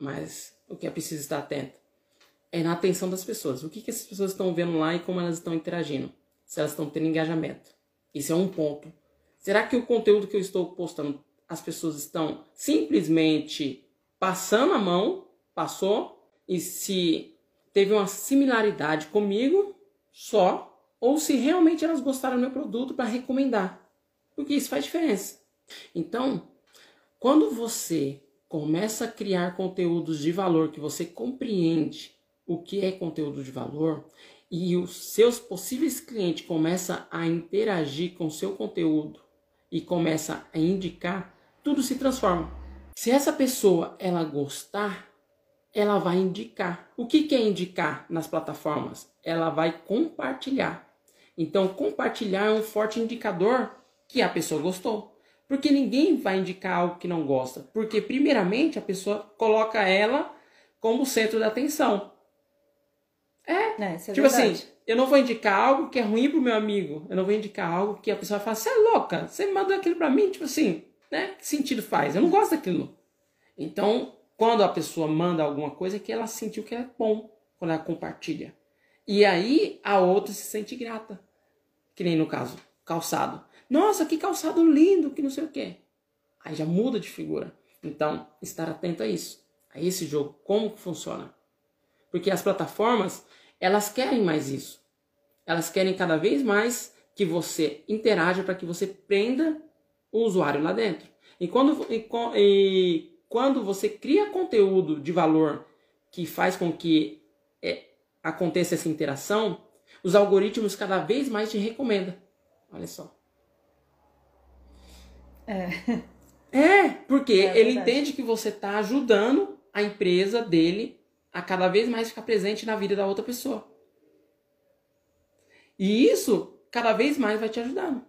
Mas o que é preciso estar atento é na atenção das pessoas. O que, que essas pessoas estão vendo lá e como elas estão interagindo. Se elas estão tendo engajamento. Isso é um ponto. Será que o conteúdo que eu estou postando, as pessoas estão simplesmente passando a mão, passou, e se teve uma similaridade comigo só, ou se realmente elas gostaram do meu produto para recomendar. Porque isso faz diferença. Então, quando você começa a criar conteúdos de valor que você compreende o que é conteúdo de valor e os seus possíveis clientes começam a interagir com o seu conteúdo e começa a indicar, tudo se transforma. Se essa pessoa ela gostar, ela vai indicar. O que, que é indicar nas plataformas? Ela vai compartilhar. Então, compartilhar é um forte indicador que a pessoa gostou. Porque ninguém vai indicar algo que não gosta. Porque, primeiramente, a pessoa coloca ela como centro da atenção. É. é, é tipo assim, assim, eu não vou indicar algo que é ruim pro meu amigo. Eu não vou indicar algo que a pessoa fala, você é louca, você mandou aquilo para mim, tipo assim, né? Que sentido faz? Eu não gosto daquilo. Então, quando a pessoa manda alguma coisa, é que ela sentiu que é bom quando ela compartilha. E aí a outra se sente grata. Que nem no caso, calçado. Nossa, que calçado lindo, que não sei o quê. Aí já muda de figura. Então, estar atento a isso. A esse jogo, como funciona. Porque as plataformas, elas querem mais isso. Elas querem cada vez mais que você interaja para que você prenda o usuário lá dentro. E quando, e, e quando você cria conteúdo de valor que faz com que é, aconteça essa interação, os algoritmos cada vez mais te recomendam. Olha só. É. É, porque é ele entende que você está ajudando a empresa dele a cada vez mais ficar presente na vida da outra pessoa. E isso cada vez mais vai te ajudando.